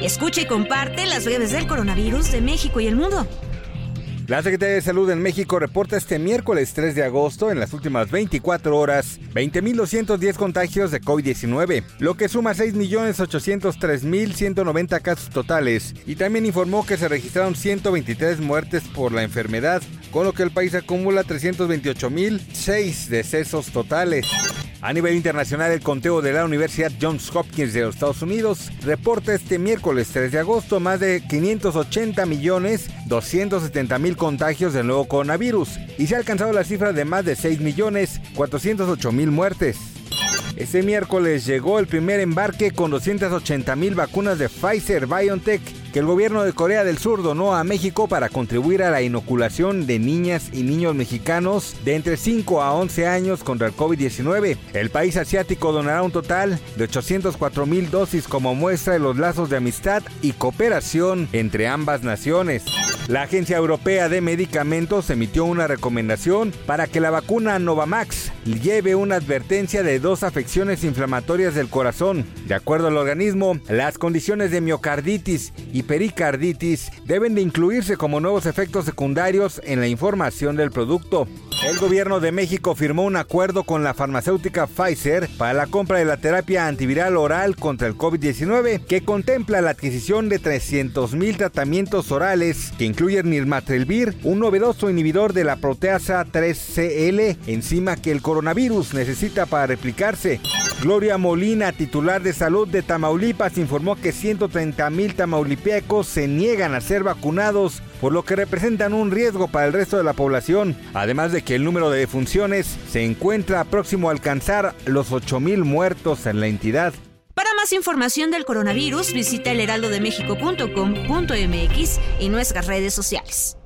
Escucha y comparte las redes del coronavirus de México y el mundo. La Secretaría de Salud en México reporta este miércoles 3 de agosto, en las últimas 24 horas, 20.210 contagios de COVID-19, lo que suma 6.803.190 casos totales, y también informó que se registraron 123 muertes por la enfermedad, con lo que el país acumula 328.006 decesos totales. A nivel internacional, el conteo de la Universidad Johns Hopkins de los Estados Unidos reporta este miércoles 3 de agosto más de 580 millones 270 mil contagios del nuevo coronavirus y se ha alcanzado la cifra de más de 6 millones 408 mil muertes. Este miércoles llegó el primer embarque con 280 mil vacunas de Pfizer BioNTech que el gobierno de Corea del Sur donó a México para contribuir a la inoculación de niñas y niños mexicanos de entre 5 a 11 años contra el COVID-19. El país asiático donará un total de 804 mil dosis como muestra de los lazos de amistad y cooperación entre ambas naciones. La Agencia Europea de Medicamentos emitió una recomendación para que la vacuna Novamax lleve una advertencia de dos afecciones inflamatorias del corazón. De acuerdo al organismo, las condiciones de miocarditis y pericarditis deben de incluirse como nuevos efectos secundarios en la información del producto. El gobierno de México firmó un acuerdo con la farmacéutica Pfizer para la compra de la terapia antiviral oral contra el COVID-19 que contempla la adquisición de 300.000 tratamientos orales que incluyen nirmatrelvir, un novedoso inhibidor de la proteasa 3CL, enzima que el coronavirus necesita para replicarse. Gloria Molina, titular de salud de Tamaulipas, informó que 130 mil tamaulipecos se niegan a ser vacunados, por lo que representan un riesgo para el resto de la población, además de que el número de defunciones se encuentra próximo a alcanzar los 8 mil muertos en la entidad. Para más información del coronavirus, visita elheraldodemexico.com.mx y nuestras redes sociales.